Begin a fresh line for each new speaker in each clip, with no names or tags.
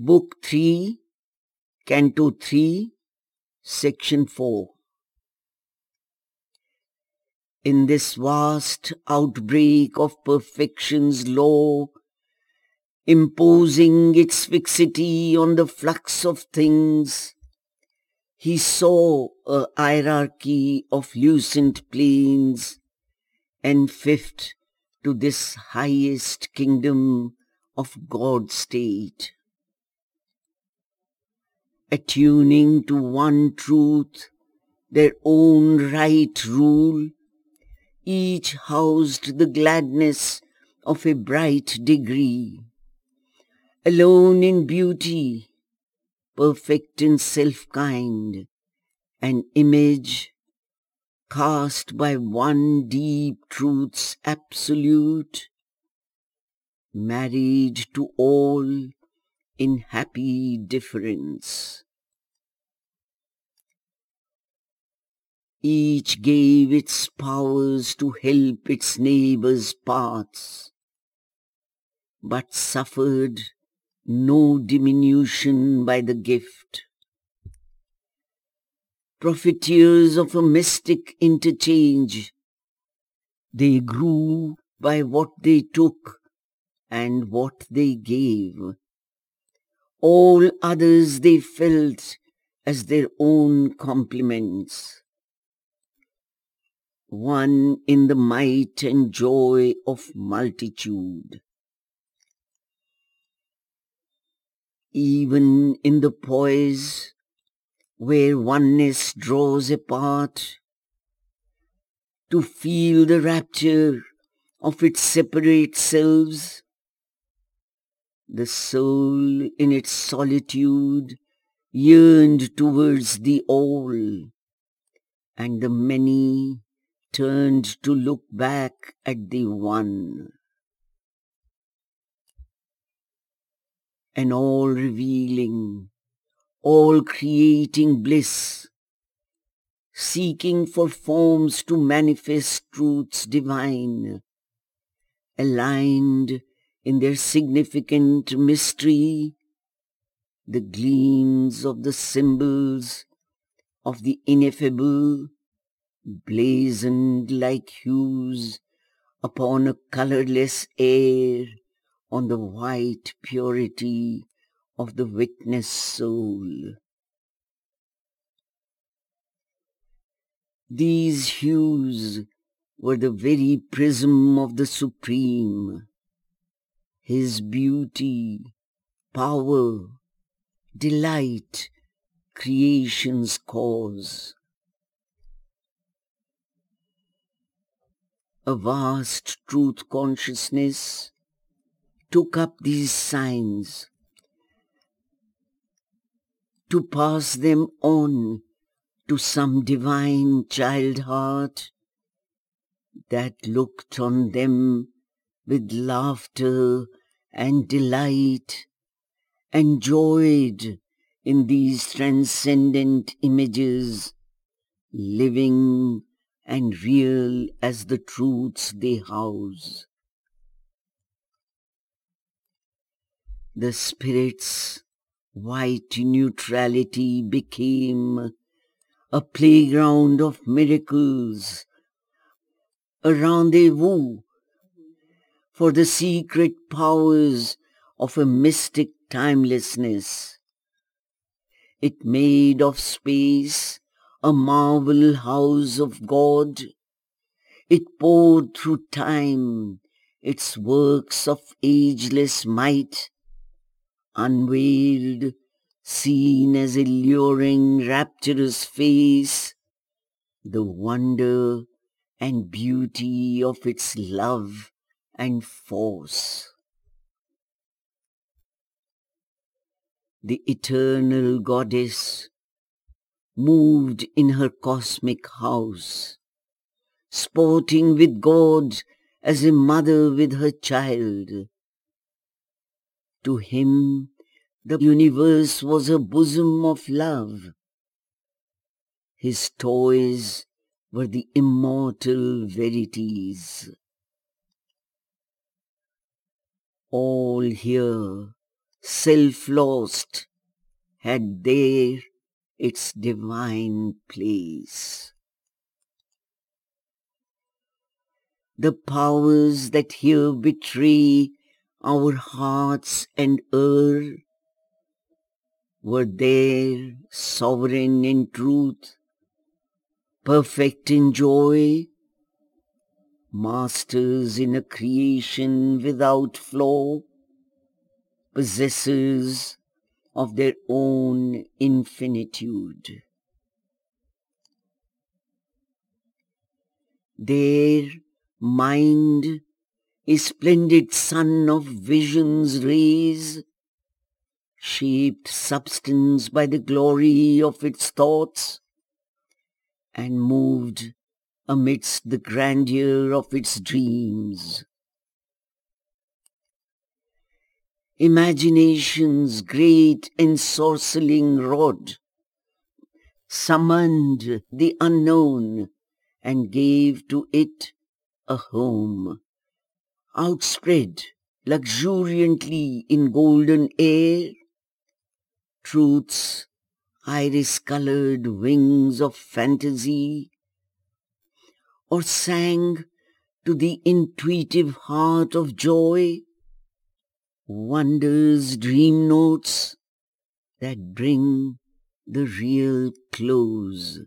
Book 3, Canto 3, Section 4. In this vast outbreak of perfection's law, imposing its fixity on the flux of things, he saw a hierarchy of lucent planes, and fifth to this highest kingdom of God state. Attuning to one truth, their own right rule, each housed the gladness of a bright degree. Alone in beauty, perfect in self-kind, an image cast by one deep truth's absolute, married to all in happy difference. Each gave its powers to help its neighbor's paths, but suffered no diminution by the gift. Profiteers of a mystic interchange, they grew by what they took and what they gave. All others they felt as their own complements. One in the might and joy of multitude. Even in the poise where oneness draws apart, to feel the rapture of its separate selves, the soul in its solitude yearned towards the all, and the many turned to look back at the one. An all-revealing, all-creating bliss, seeking for forms to manifest truths divine, aligned in their significant mystery, the gleams of the symbols of the ineffable blazoned like hues upon a colorless air on the white purity of the witness soul. These hues were the very prism of the Supreme, his beauty, power, delight, creation's cause. A vast truth consciousness took up these signs to pass them on to some divine child heart that looked on them with laughter and delight, and joyed in these transcendent images, living and real as the truths they house. The spirit's white neutrality became a playground of miracles, a rendezvous for the secret powers of a mystic timelessness. It made of space a marble house of God. It poured through time its works of ageless might, unveiled, seen as alluring, rapturous face, the wonder and beauty of its love and force. The eternal goddess moved in her cosmic house, sporting with God as a mother with her child. To him, the universe was a bosom of love. His toys were the immortal verities. All here self-lost, had there its divine place. The powers that here betray our hearts and err were there sovereign in truth, perfect in joy, masters in a creation without flaw, possessors of their own infinitude. Their mind, a splendid sun of vision's rays, shaped substance by the glory of its thoughts, and moved amidst the grandeur of its dreams. Imagination's great ensorceling rod summoned the unknown and gave to it a home, outspread luxuriantly in golden air, truth's iris-colored wings of fantasy or sang to the intuitive heart of joy, wonders dream notes that bring the real close.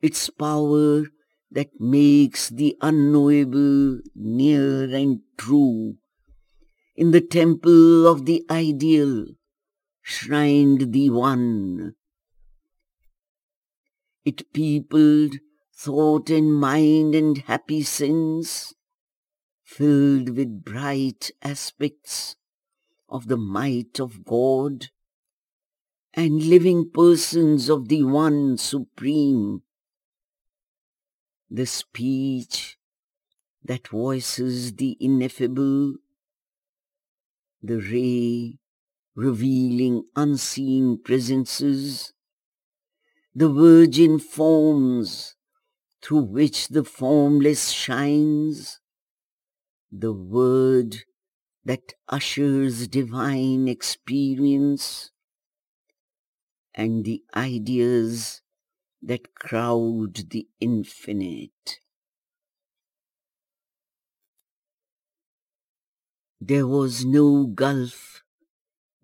Its power that makes the unknowable near and true. In the temple of the ideal, shrined the one it peopled thought and mind and happy sense, filled with bright aspects of the might of God and living persons of the One Supreme. The speech that voices the ineffable, the ray revealing unseen presences, the virgin forms through which the formless shines, the word that ushers divine experience, and the ideas that crowd the infinite. There was no gulf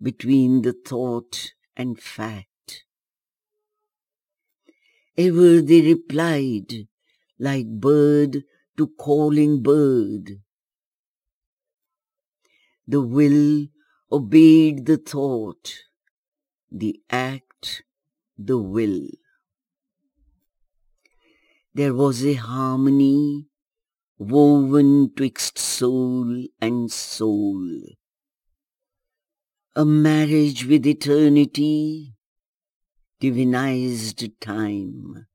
between the thought and fact Ever they replied, like bird to calling bird. The will obeyed the thought, the act the will. There was a harmony woven twixt soul and soul. A marriage with eternity divinized time.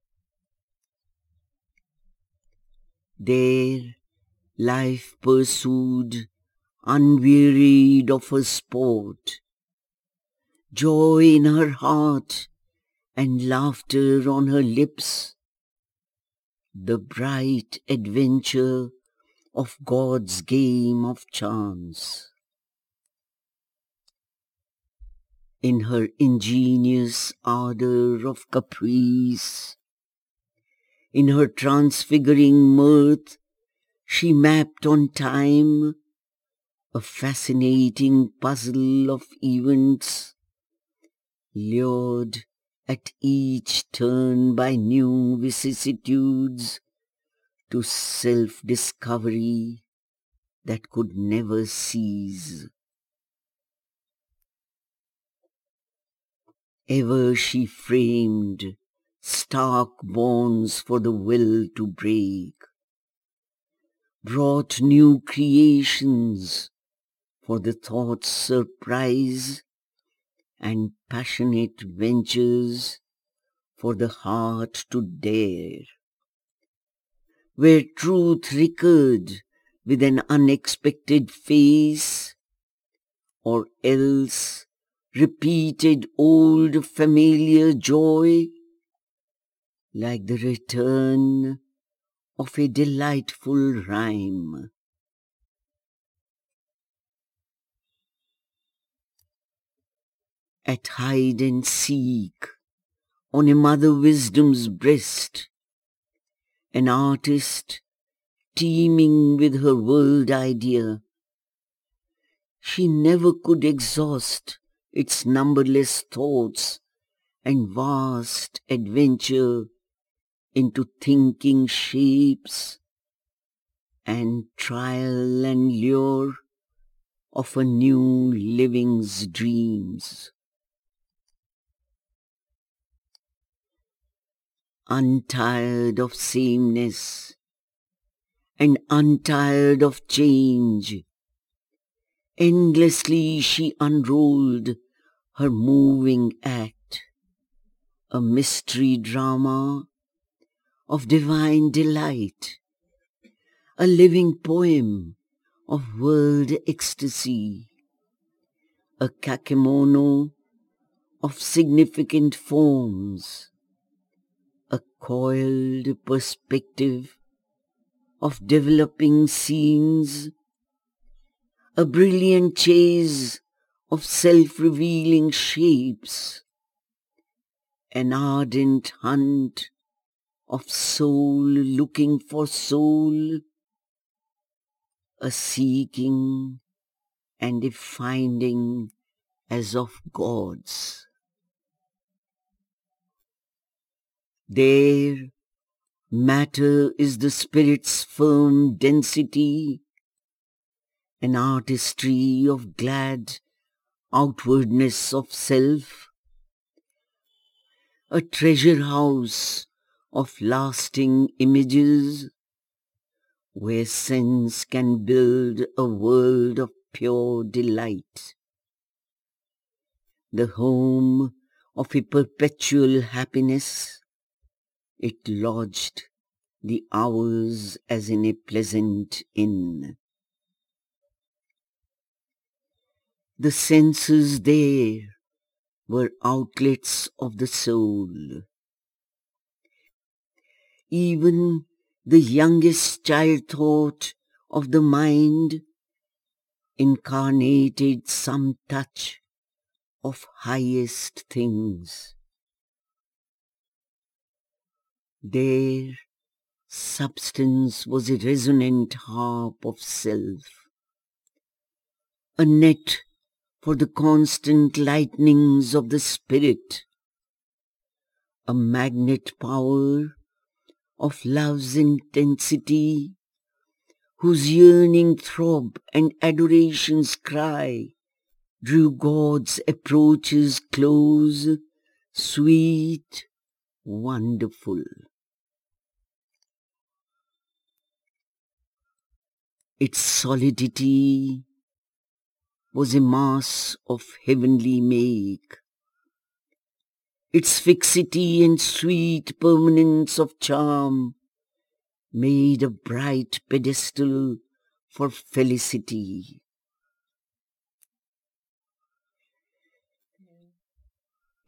There life pursued, unwearied of her sport, joy in her heart and laughter on her lips, the bright adventure of God's game of chance. In her ingenious ardor of caprice. In her transfiguring mirth, she mapped on time a fascinating puzzle of events, lured at each turn by new vicissitudes to self-discovery that could never cease. Ever she framed stark bonds for the will to break, brought new creations for the thought's surprise, and passionate ventures for the heart to dare. Where truth recurred with an unexpected face, or else repeated old familiar joy, like the return of a delightful rhyme. At hide and seek, on a mother wisdom's breast, an artist teeming with her world idea, she never could exhaust its numberless thoughts and vast adventure into thinking shapes and trial and lure of a new living's dreams. Untired of sameness and untired of change, endlessly she unrolled her moving act, a mystery drama of divine delight, a living poem of world ecstasy, a kakemono of significant forms, a coiled perspective of developing scenes, a brilliant chase of self-revealing shapes, an ardent hunt of soul looking for soul, a seeking and a finding as of gods. There, matter is the spirit's firm density, an artistry of glad outwardness of self, a treasure house of lasting images, where sense can build a world of pure delight. The home of a perpetual happiness, it lodged the hours as in a pleasant inn. The senses there were outlets of the soul even the youngest child thought of the mind incarnated some touch of highest things. There, substance was a resonant harp of self, a net for the constant lightnings of the spirit, a magnet power of love's intensity, whose yearning throb and adoration's cry drew God's approaches close, sweet, wonderful. Its solidity was a mass of heavenly make, its fixity and sweet permanence of charm made a bright pedestal for felicity.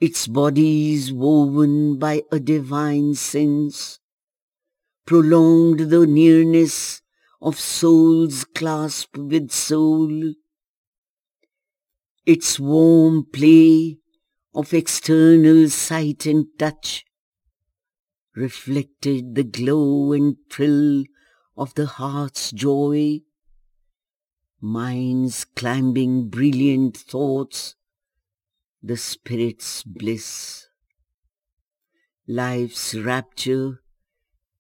Its bodies woven by a divine sense prolonged the nearness of soul's clasp with soul. Its warm play of external sight and touch reflected the glow and thrill of the heart's joy, mind's climbing brilliant thoughts, the spirit's bliss, life's rapture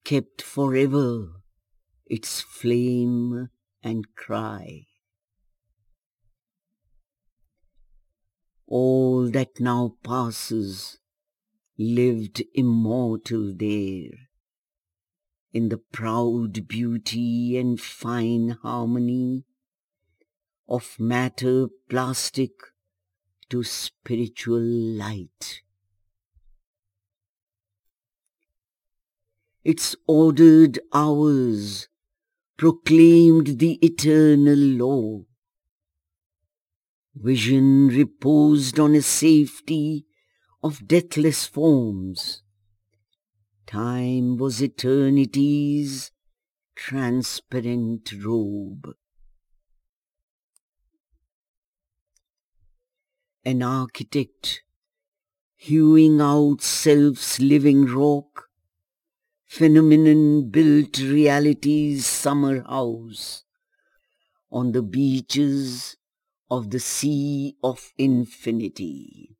kept forever its flame and cry. All that now passes lived immortal there, in the proud beauty and fine harmony of matter plastic to spiritual light. Its ordered hours proclaimed the eternal law Vision reposed on a safety of deathless forms. Time was eternity's transparent robe. an architect, hewing out self's living rock, phenomenon built reality's summer house on the beaches of the sea of infinity.